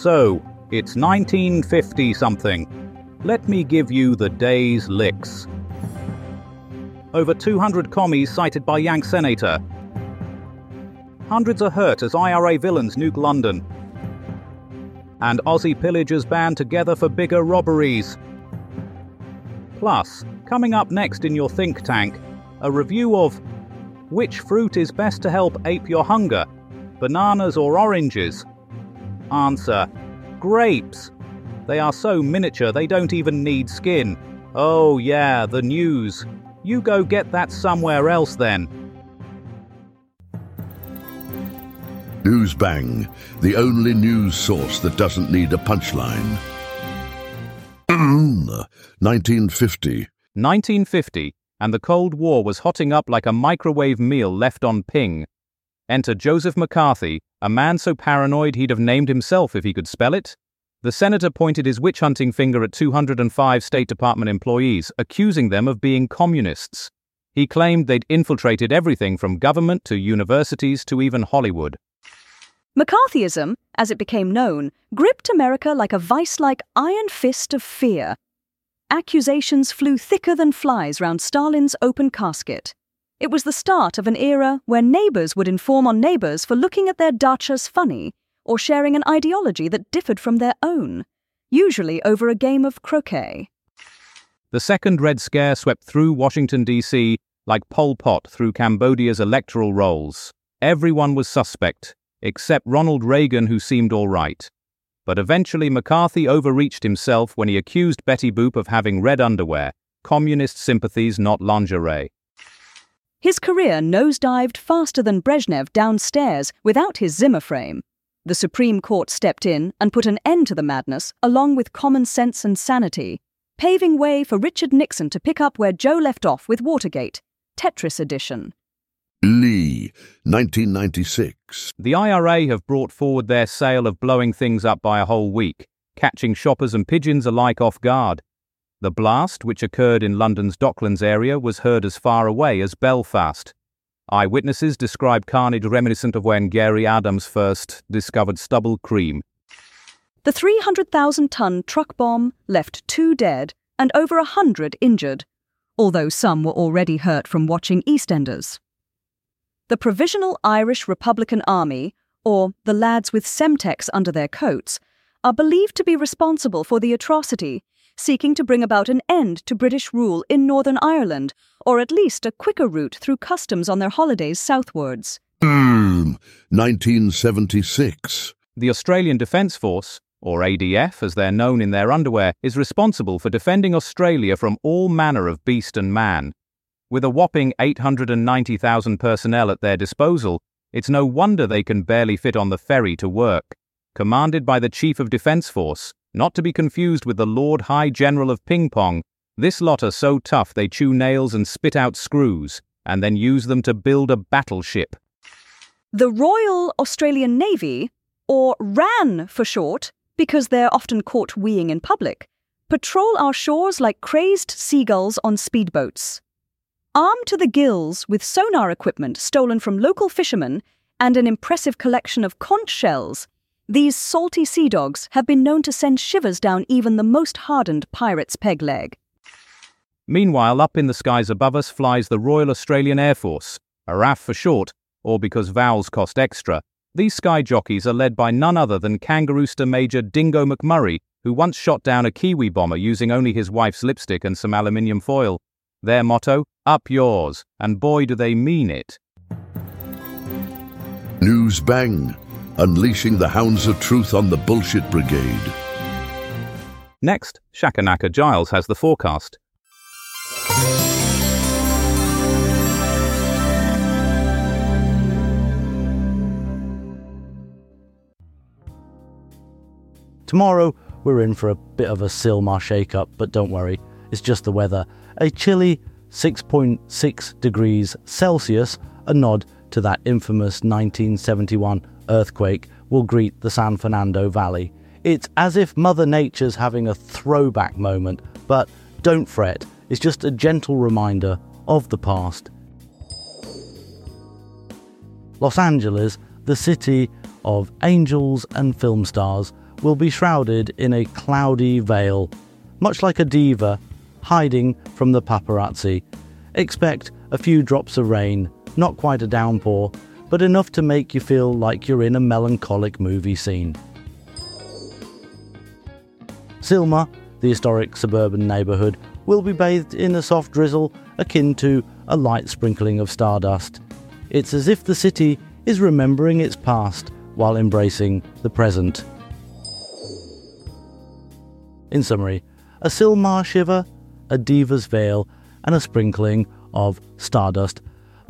So, it's 1950 something. Let me give you the day's licks. Over 200 commies cited by Yank Senator. Hundreds are hurt as IRA villains nuke London. And Aussie pillagers band together for bigger robberies. Plus, coming up next in your think tank, a review of which fruit is best to help ape your hunger, bananas or oranges? Answer Grapes. They are so miniature they don't even need skin. Oh, yeah, the news. You go get that somewhere else then. Newsbang, the only news source that doesn't need a punchline. Mm-hmm. 1950. 1950, and the Cold War was hotting up like a microwave meal left on ping. Enter Joseph McCarthy, a man so paranoid he'd have named himself if he could spell it. The senator pointed his witch hunting finger at 205 State Department employees, accusing them of being communists. He claimed they'd infiltrated everything from government to universities to even Hollywood. McCarthyism, as it became known, gripped America like a vice like iron fist of fear. Accusations flew thicker than flies round Stalin's open casket. It was the start of an era where neighbors would inform on neighbors for looking at their dachas funny or sharing an ideology that differed from their own, usually over a game of croquet. The second Red Scare swept through Washington, D.C. like Pol Pot through Cambodia's electoral rolls. Everyone was suspect, except Ronald Reagan, who seemed all right. But eventually, McCarthy overreached himself when he accused Betty Boop of having red underwear, communist sympathies, not lingerie. His career nosedived faster than Brezhnev downstairs without his Zimmer frame. The Supreme Court stepped in and put an end to the madness, along with common sense and sanity, paving way for Richard Nixon to pick up where Joe left off with Watergate, Tetris edition. Lee, 1996. The IRA have brought forward their sale of blowing things up by a whole week, catching shoppers and pigeons alike off guard. The blast, which occurred in London's Docklands area, was heard as far away as Belfast. Eyewitnesses describe carnage reminiscent of when Gary Adams first discovered stubble cream. The 300,000 ton truck bomb left two dead and over a hundred injured, although some were already hurt from watching EastEnders. The Provisional Irish Republican Army, or the lads with Semtex under their coats, are believed to be responsible for the atrocity, seeking to bring about an end to British rule in Northern Ireland, or at least a quicker route through customs on their holidays southwards. Hmm, 1976. The Australian Defence Force, or ADF as they're known in their underwear, is responsible for defending Australia from all manner of beast and man. With a whopping 890,000 personnel at their disposal, it's no wonder they can barely fit on the ferry to work. Commanded by the Chief of Defence Force, not to be confused with the Lord High General of Ping Pong, this lot are so tough they chew nails and spit out screws, and then use them to build a battleship. The Royal Australian Navy, or RAN for short, because they're often caught weeing in public, patrol our shores like crazed seagulls on speedboats. Armed to the gills with sonar equipment stolen from local fishermen and an impressive collection of conch shells, these salty sea dogs have been known to send shivers down even the most hardened pirate's peg leg. Meanwhile, up in the skies above us flies the Royal Australian Air Force, a RAF for short, or because vowels cost extra. These sky jockeys are led by none other than Kangarooster Major Dingo McMurray, who once shot down a Kiwi bomber using only his wife's lipstick and some aluminium foil. Their motto, up yours, and boy do they mean it. News Bang, unleashing the hounds of truth on the Bullshit Brigade. Next, Shakanaka Giles has the forecast. Tomorrow, we're in for a bit of a Sylmar shake up, but don't worry, it's just the weather. A chilly 6.6 degrees Celsius, a nod to that infamous 1971 earthquake, will greet the San Fernando Valley. It's as if Mother Nature's having a throwback moment, but don't fret, it's just a gentle reminder of the past. Los Angeles, the city of angels and film stars, will be shrouded in a cloudy veil, much like a diva hiding from the paparazzi. Expect a few drops of rain, not quite a downpour, but enough to make you feel like you're in a melancholic movie scene. Sylmar, the historic suburban neighbourhood, will be bathed in a soft drizzle akin to a light sprinkling of stardust. It's as if the city is remembering its past while embracing the present. In summary, a Sylmar shiver, a diva's veil, and a sprinkling of stardust.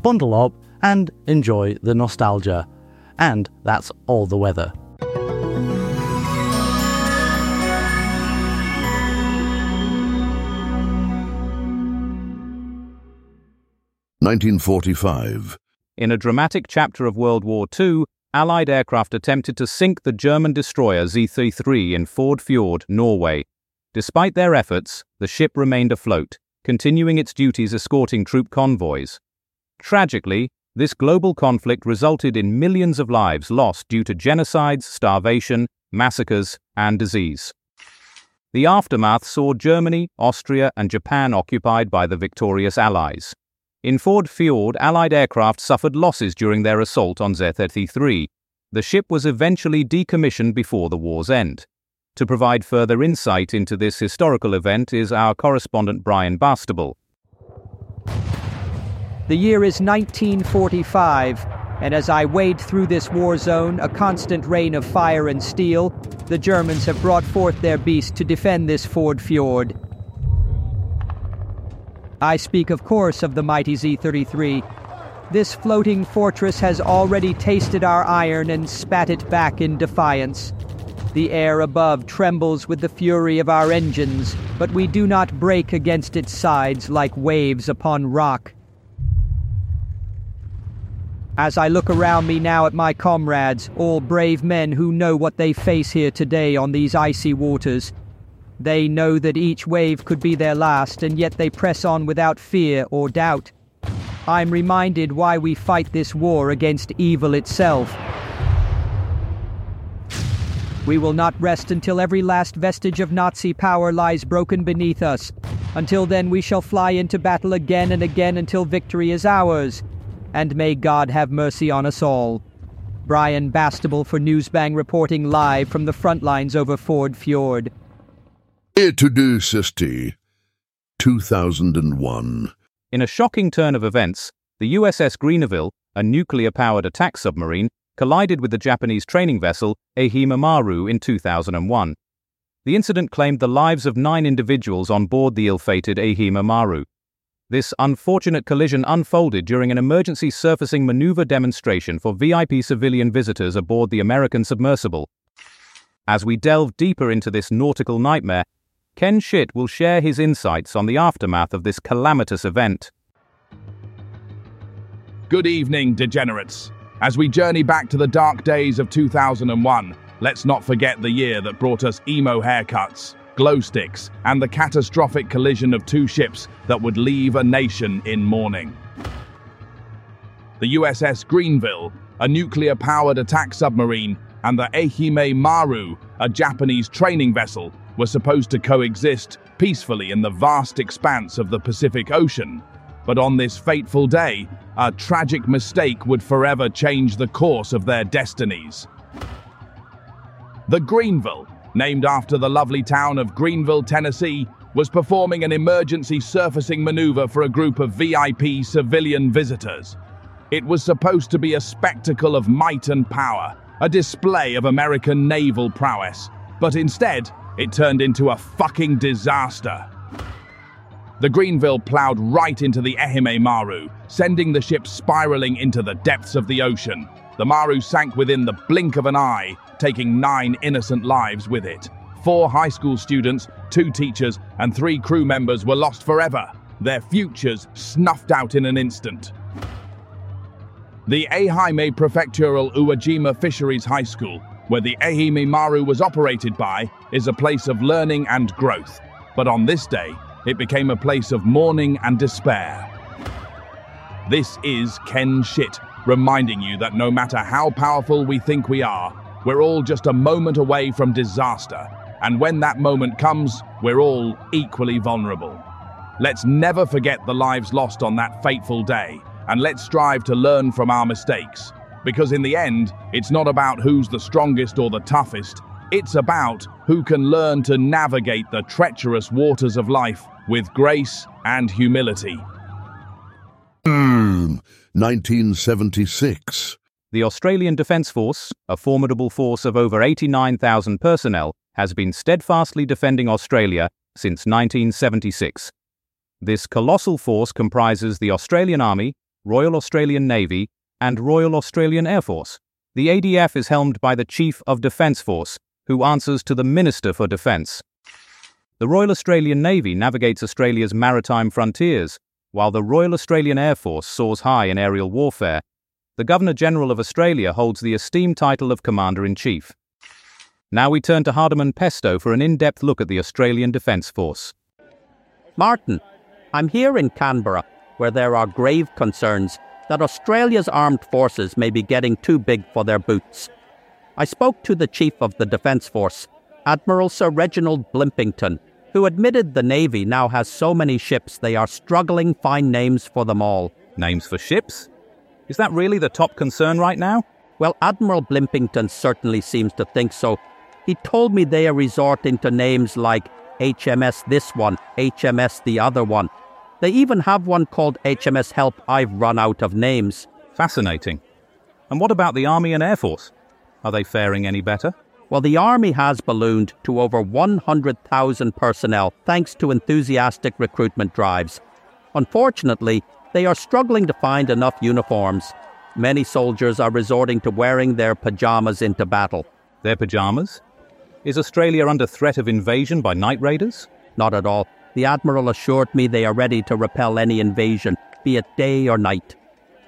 Bundle up and enjoy the nostalgia. And that's all the weather. Nineteen forty-five. In a dramatic chapter of World War II, Allied aircraft attempted to sink the German destroyer Z-33 in Ford Fjord, Norway. Despite their efforts, the ship remained afloat, continuing its duties escorting troop convoys. Tragically, this global conflict resulted in millions of lives lost due to genocides, starvation, massacres, and disease. The aftermath saw Germany, Austria, and Japan occupied by the victorious Allies. In Ford Fjord, Allied aircraft suffered losses during their assault on Z-33. The ship was eventually decommissioned before the war's end. To provide further insight into this historical event is our correspondent Brian Bastable. The year is 1945, and as I wade through this war zone, a constant rain of fire and steel, the Germans have brought forth their beast to defend this Ford Fjord. I speak, of course, of the mighty Z 33. This floating fortress has already tasted our iron and spat it back in defiance. The air above trembles with the fury of our engines, but we do not break against its sides like waves upon rock. As I look around me now at my comrades, all brave men who know what they face here today on these icy waters, they know that each wave could be their last, and yet they press on without fear or doubt. I'm reminded why we fight this war against evil itself. We will not rest until every last vestige of Nazi power lies broken beneath us. Until then, we shall fly into battle again and again until victory is ours. And may God have mercy on us all. Brian Bastable for Newsbang reporting live from the front lines over Ford Fjord. Etudu Sisti, 2001. In a shocking turn of events, the USS Greeneville, a nuclear powered attack submarine, collided with the Japanese training vessel Ehime Maru in 2001. The incident claimed the lives of nine individuals on board the ill fated Ehime Maru. This unfortunate collision unfolded during an emergency surfacing maneuver demonstration for VIP civilian visitors aboard the American submersible. As we delve deeper into this nautical nightmare, Ken Schitt will share his insights on the aftermath of this calamitous event. Good evening, degenerates. As we journey back to the dark days of 2001, let's not forget the year that brought us emo haircuts, glow sticks, and the catastrophic collision of two ships that would leave a nation in mourning. The USS Greeneville, a nuclear powered attack submarine, and the Ehime Maru, a Japanese training vessel, were supposed to coexist peacefully in the vast expanse of the Pacific Ocean. But on this fateful day, a tragic mistake would forever change the course of their destinies. The Greeneville, named after the lovely town of Greeneville, Tennessee, was performing an emergency surfacing maneuver for a group of VIP civilian visitors. It was supposed to be a spectacle of might and power, a display of American naval prowess, but instead, it turned into a fucking disaster. The Greeneville plowed right into the Ehime Maru, sending the ship spiraling into the depths of the ocean. The Maru sank within the blink of an eye, taking nine innocent lives with it. Four high school students, two teachers, and three crew members were lost forever, their futures snuffed out in an instant. The Ehime Prefectural Uwajima Fisheries High School where the Ehime Maru was operated by, is a place of learning and growth. But on this day, it became a place of mourning and despair. This is Ken Schitt, reminding you that no matter how powerful we think we are, we're all just a moment away from disaster. And when that moment comes, we're all equally vulnerable. Let's never forget the lives lost on that fateful day, and let's strive to learn from our mistakes. Because in the end, it's not about who's the strongest or the toughest, it's about who can learn to navigate the treacherous waters of life with grace and humility. Hmm, 1976. The Australian Defence Force, a formidable force of over 89,000 personnel, has been steadfastly defending Australia since 1976. This colossal force comprises the Australian Army, Royal Australian Navy, and Royal Australian Air Force. The ADF is helmed by the Chief of Defence Force, who answers to the Minister for Defence. The Royal Australian Navy navigates Australia's maritime frontiers, while the Royal Australian Air Force soars high in aerial warfare. The Governor General of Australia holds the esteemed title of Commander in Chief. Now we turn to Hardiman Pesto for an in depth look at the Australian Defence Force. Martin, I'm here in Canberra, where there are grave concerns that Australia's armed forces may be getting too big for their boots. I spoke to the Chief of the Defence Force, Admiral Sir Reginald Blimpington, who admitted the Navy now has so many ships they are struggling find names for them all. Names for ships? Is that really the top concern right now? Well, Admiral Blimpington certainly seems to think so, he told me they are resorting to names like HMS this one, HMS the other one. They even have one called HMS Help. I've run out of names. Fascinating. And what about the Army and Air Force? Are they faring any better? Well, the Army has ballooned to over 100,000 personnel thanks to enthusiastic recruitment drives. Unfortunately, they are struggling to find enough uniforms. Many soldiers are resorting to wearing their pajamas into battle. Their pajamas? Is Australia under threat of invasion by night raiders? Not at all. The Admiral assured me they are ready to repel any invasion, be it day or night.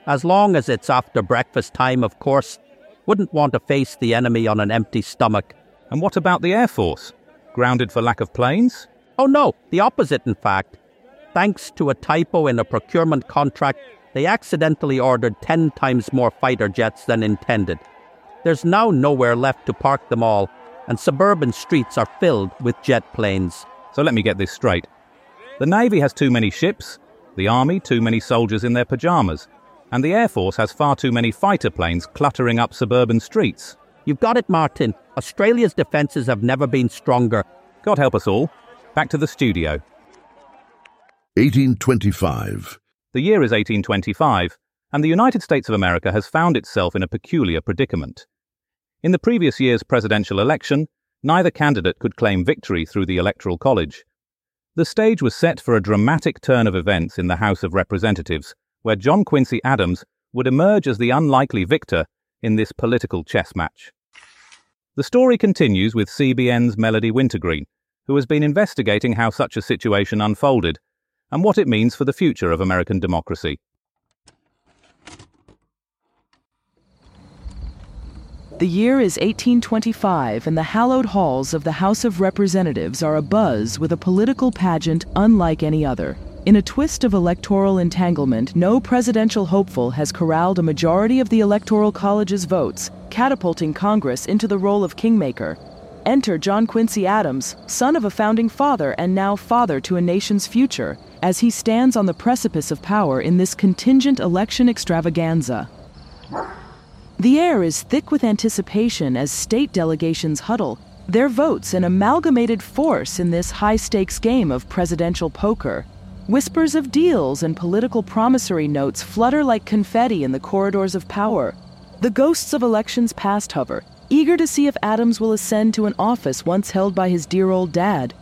As long as it's after breakfast time, of course. Wouldn't want to face the enemy on an empty stomach. And what about the Air Force? Grounded for lack of planes? Oh no, the opposite, in fact. Thanks to a typo in a procurement contract, they accidentally ordered 10 times more fighter jets than intended. There's now nowhere left to park them all, and suburban streets are filled with jet planes. So let me get this straight. The Navy has too many ships, the Army too many soldiers in their pyjamas, and the Air Force has far too many fighter planes cluttering up suburban streets. You've got it, Martin. Australia's defences have never been stronger. God help us all. Back to the studio. 1825. The year is 1825, and the United States of America has found itself in a peculiar predicament. In the previous year's presidential election, neither candidate could claim victory through the Electoral College. The stage was set for a dramatic turn of events in the House of Representatives, where John Quincy Adams would emerge as the unlikely victor in this political chess match. The story continues with CBN's Melody Wintergreen, who has been investigating how such a situation unfolded and what it means for the future of American democracy. The year is 1825, and the hallowed halls of the House of Representatives are abuzz with a political pageant unlike any other. In a twist of electoral entanglement, no presidential hopeful has corralled a majority of the Electoral College's votes, catapulting Congress into the role of kingmaker. Enter John Quincy Adams, son of a founding father and now father to a nation's future, as he stands on the precipice of power in this contingent election extravaganza. The air is thick with anticipation as state delegations huddle, their votes an amalgamated force in this high stakes game of presidential poker. Whispers of deals and political promissory notes flutter like confetti in the corridors of power. The ghosts of elections past hover, eager to see if Adams will ascend to an office once held by his dear old dad.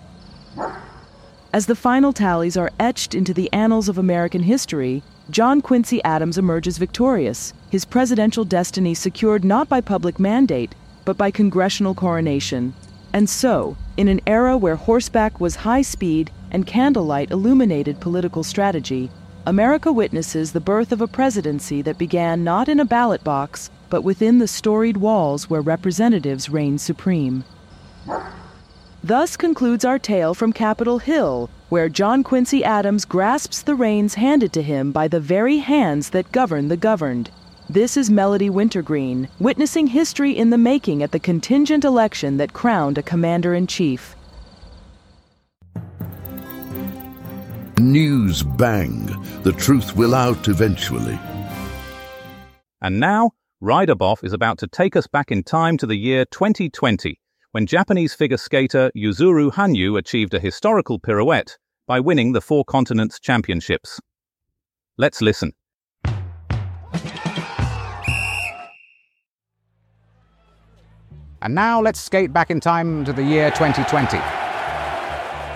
As the final tallies are etched into the annals of American history, John Quincy Adams emerges victorious, his presidential destiny secured not by public mandate, but by congressional coronation. And so, in an era where horseback was high speed and candlelight illuminated political strategy, America witnesses the birth of a presidency that began not in a ballot box, but within the storied walls where representatives reign supreme. Thus concludes our tale from Capitol Hill, where John Quincy Adams grasps the reins handed to him by the very hands that govern the governed. This is Melody Wintergreen, witnessing history in the making at the contingent election that crowned a commander in chief. News bang. The truth will out eventually. And now, Riderboff is about to take us back in time to the year 2020, when Japanese figure skater Yuzuru Hanyu achieved a historical pirouette by winning the Four Continents Championships. Let's listen. And now let's skate back in time to the year 2020.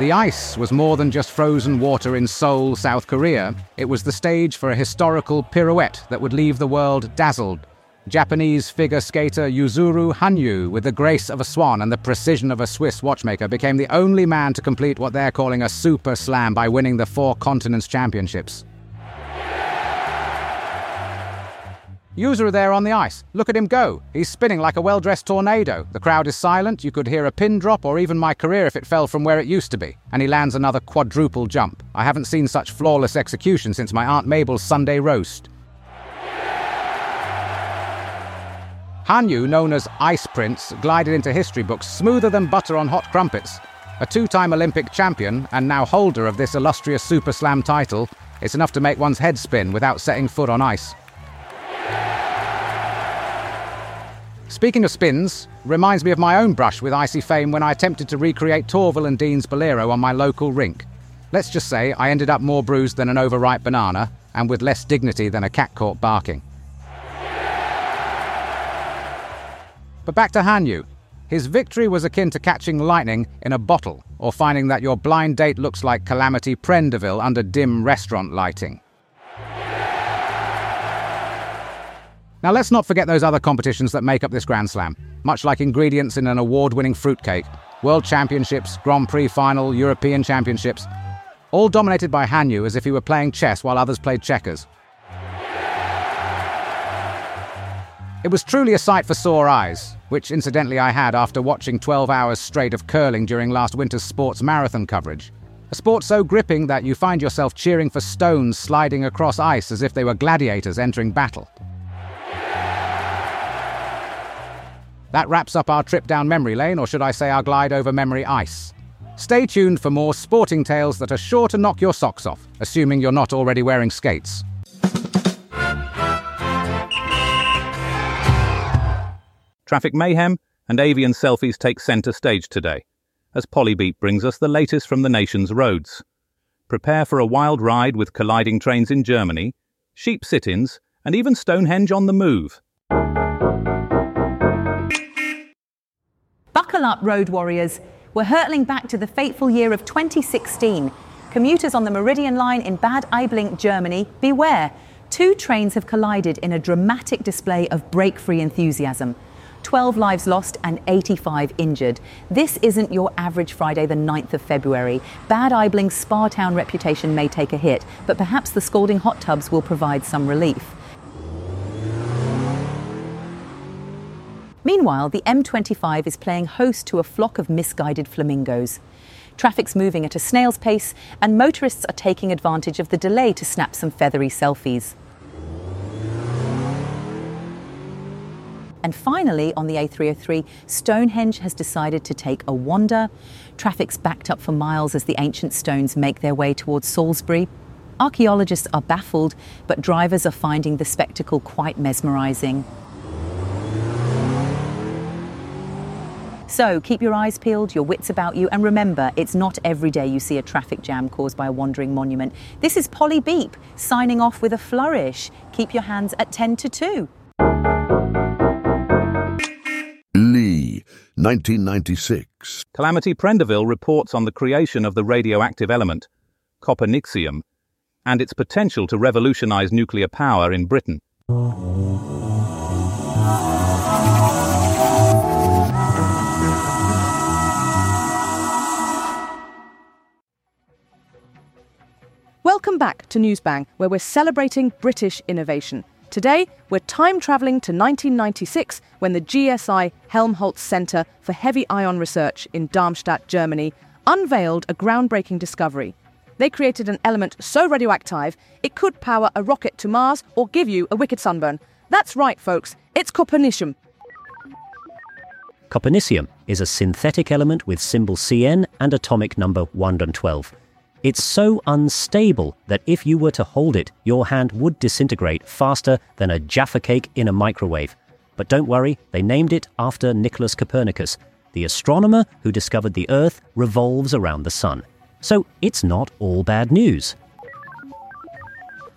The ice was more than just frozen water in Seoul, South Korea. It was the stage for a historical pirouette that would leave the world dazzled. Japanese figure skater Yuzuru Hanyu, with the grace of a swan and the precision of a Swiss watchmaker, became the only man to complete what they're calling a super slam by winning the Four Continents Championships. Yuzuru there on the ice. Look at him go. He's spinning like a well dressed tornado. The crowd is silent. You could hear a pin drop or even my career if it fell from where it used to be. And he lands another quadruple jump. I haven't seen such flawless execution since my Aunt Mabel's Sunday roast. Hanyu, known as Ice Prince, glided into history books smoother than butter on hot crumpets. A two time Olympic champion and now holder of this illustrious Super Slam title, it's enough to make one's head spin without setting foot on ice. Speaking of spins, reminds me of my own brush with icy fame when I attempted to recreate Torvill and Dean's Bolero on my local rink. Let's just say I ended up more bruised than an overripe banana and with less dignity than a cat caught barking. But back to Hanyu. His victory was akin to catching lightning in a bottle or finding that your blind date looks like Calamity Prendeville under dim restaurant lighting. Now, let's not forget those other competitions that make up this Grand Slam, much like ingredients in an award winning fruitcake World Championships, Grand Prix Final, European Championships, all dominated by Hanyu as if he were playing chess while others played checkers. It was truly a sight for sore eyes, which incidentally I had after watching 12 hours straight of curling during last winter's sports marathon coverage. A sport so gripping that you find yourself cheering for stones sliding across ice as if they were gladiators entering battle. That wraps up our trip down memory lane, or should I say our glide over memory ice. Stay tuned for more sporting tales that are sure to knock your socks off, assuming you're not already wearing skates. Traffic mayhem and avian selfies take centre stage today, as Polybeat brings us the latest from the nation's roads. Prepare for a wild ride with colliding trains in Germany, sheep sit ins, and even Stonehenge on the move. Buckle up, road warriors. We're hurtling back to the fateful year of 2016. Commuters on the Meridian line in Bad Aibling, Germany, beware. Two trains have collided in a dramatic display of break free enthusiasm. 12 lives lost and 85 injured. This isn't your average Friday, the 9th of February. Bad Aibling's spa town reputation may take a hit, but perhaps the scalding hot tubs will provide some relief. Meanwhile, the M25 is playing host to a flock of misguided flamingos. Traffic's moving at a snail's pace, and motorists are taking advantage of the delay to snap some feathery selfies. And finally, on the A303, Stonehenge has decided to take a wander. Traffic's backed up for miles as the ancient stones make their way towards Salisbury. Archaeologists are baffled, but drivers are finding the spectacle quite mesmerising. So keep your eyes peeled, your wits about you, and remember, it's not every day you see a traffic jam caused by a wandering monument. This is Polly Beep signing off with a flourish. Keep your hands at 10 to 2. Lee, 1996. Calamity Prendeville reports on the creation of the radioactive element, copernicium, and its potential to revolutionize nuclear power in Britain. Welcome back to Newsbang, where we're celebrating British innovation. Today, we're time travelling to 1996 when the GSI Helmholtz Centre for Heavy Ion Research in Darmstadt, Germany, unveiled a groundbreaking discovery. They created an element so radioactive it could power a rocket to Mars or give you a wicked sunburn. That's right, folks. It's copernicium. Copernicium is a synthetic element with symbol Cn and atomic number 112. It's so unstable that if you were to hold it, your hand would disintegrate faster than a Jaffa cake in a microwave. But don't worry, they named it after Nicholas Copernicus, the astronomer who discovered the Earth revolves around the Sun. So it's not all bad news.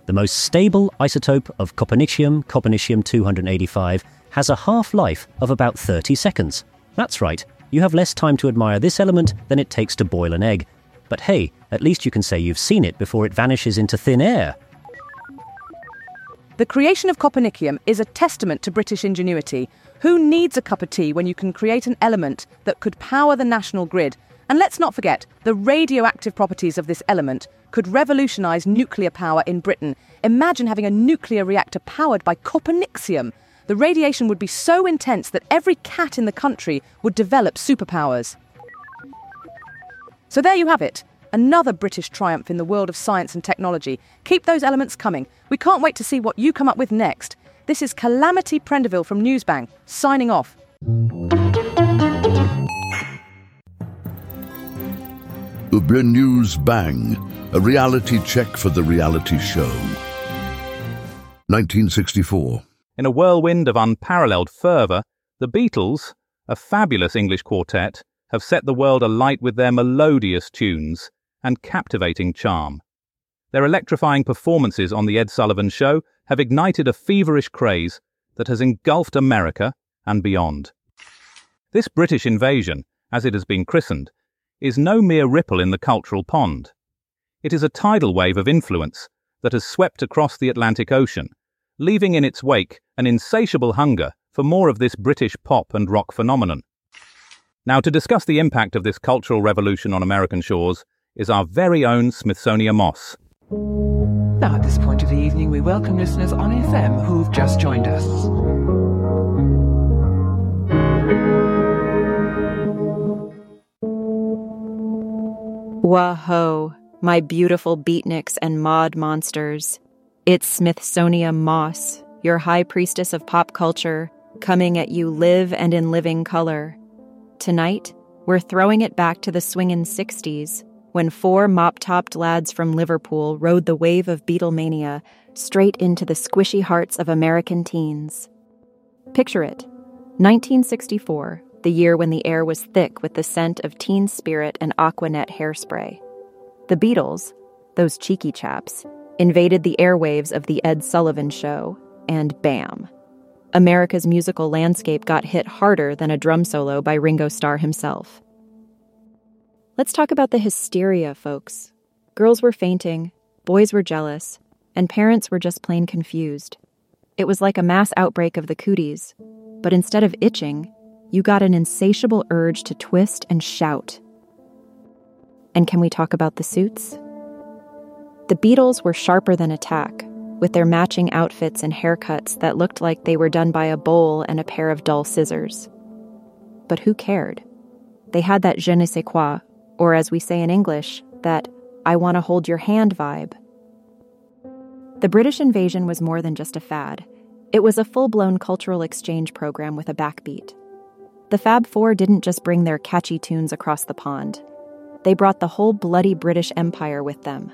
The most stable isotope of copernicium, copernicium 285, has a half life of about 30 seconds. That's right, you have less time to admire this element than it takes to boil an egg. But hey, at least you can say you've seen it before it vanishes into thin air. The creation of copernicium is a testament to British ingenuity. Who needs a cup of tea when you can create an element that could power the national grid? And let's not forget, the radioactive properties of this element could revolutionise nuclear power in Britain. Imagine having a nuclear reactor powered by copernicium. The radiation would be so intense that every cat in the country would develop superpowers. So there you have it. Another British triumph in the world of science and technology. Keep those elements coming. We can't wait to see what you come up with next. This is Calamity Prendeville from Newsbang, signing off. Uber News Bang, a reality check for the reality show. 1964. In a whirlwind of unparalleled fervour, the Beatles, a fabulous English quartet, have set the world alight with their melodious tunes and captivating charm. Their electrifying performances on The Ed Sullivan Show have ignited a feverish craze that has engulfed America and beyond. This British invasion, as it has been christened, is no mere ripple in the cultural pond. It is a tidal wave of influence that has swept across the Atlantic Ocean, leaving in its wake an insatiable hunger for more of this British pop and rock phenomenon. Now, to discuss the impact of this cultural revolution on American shores is our very own Smithsonian Moss. Now, at this point of the evening, we welcome listeners on FM who've just joined us. Whoa, my beautiful beatniks and mod monsters. It's Smithsonian Moss, your high priestess of pop culture, coming at you live and in living color. Tonight, we're throwing it back to the swingin' 60s when four mop topped lads from Liverpool rode the wave of Beatlemania straight into the squishy hearts of American teens. Picture it 1964, the year when the air was thick with the scent of teen spirit and Aquanet hairspray. The Beatles, those cheeky chaps, invaded the airwaves of The Ed Sullivan Show, and bam! America's musical landscape got hit harder than a drum solo by Ringo Starr himself. Let's talk about the hysteria, folks. Girls were fainting, boys were jealous, and parents were just plain confused. It was like a mass outbreak of the cooties, but instead of itching, you got an insatiable urge to twist and shout. And can we talk about the suits? The Beatles were sharper than attack, with their matching outfits and haircuts that looked like they were done by a bowl and a pair of dull scissors. But who cared? They had that je ne sais quoi, or as we say in English, that I want to hold your hand vibe. The British invasion was more than just a fad. It was a full blown cultural exchange program with a backbeat. The Fab Four didn't just bring their catchy tunes across the pond, they brought the whole bloody British Empire with them.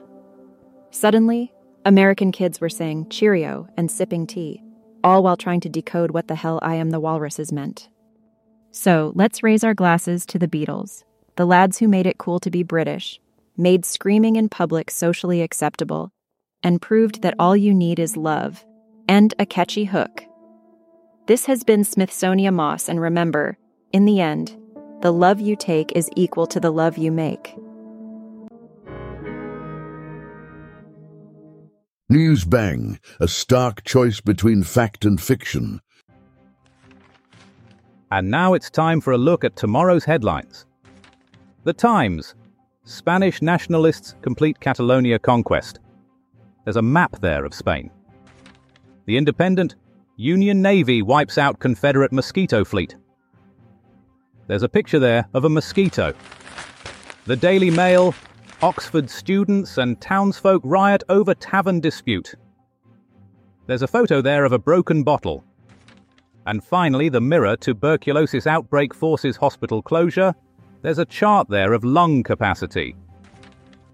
Suddenly, American kids were saying Cheerio and sipping tea, all while trying to decode what the hell I Am the Walruses meant. So let's raise our glasses to the Beatles, the lads who made it cool to be British, made screaming in public socially acceptable, and proved that all you need is love and a catchy hook. This has been Smithsonian Moss, and remember, in the end, the love you take is equal to the love you make. News Bang, a stark choice between fact and fiction. And now it's time for a look at tomorrow's headlines. The Times Spanish nationalists complete Catalonia conquest. There's a map there of Spain. The Independent Union Navy wipes out Confederate mosquito fleet. There's a picture there of a mosquito. The Daily Mail Oxford students and townsfolk riot over tavern dispute. There's a photo there of a broken bottle. And finally, the mirror tuberculosis outbreak forces hospital closure. There's a chart there of lung capacity.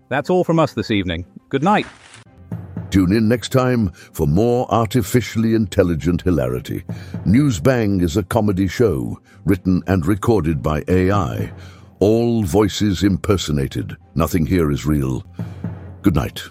That's all from us this evening. Good night. Tune in next time for more artificially intelligent hilarity. Newsbang is a comedy show written and recorded by AI. All voices impersonated. Nothing here is real. Good night.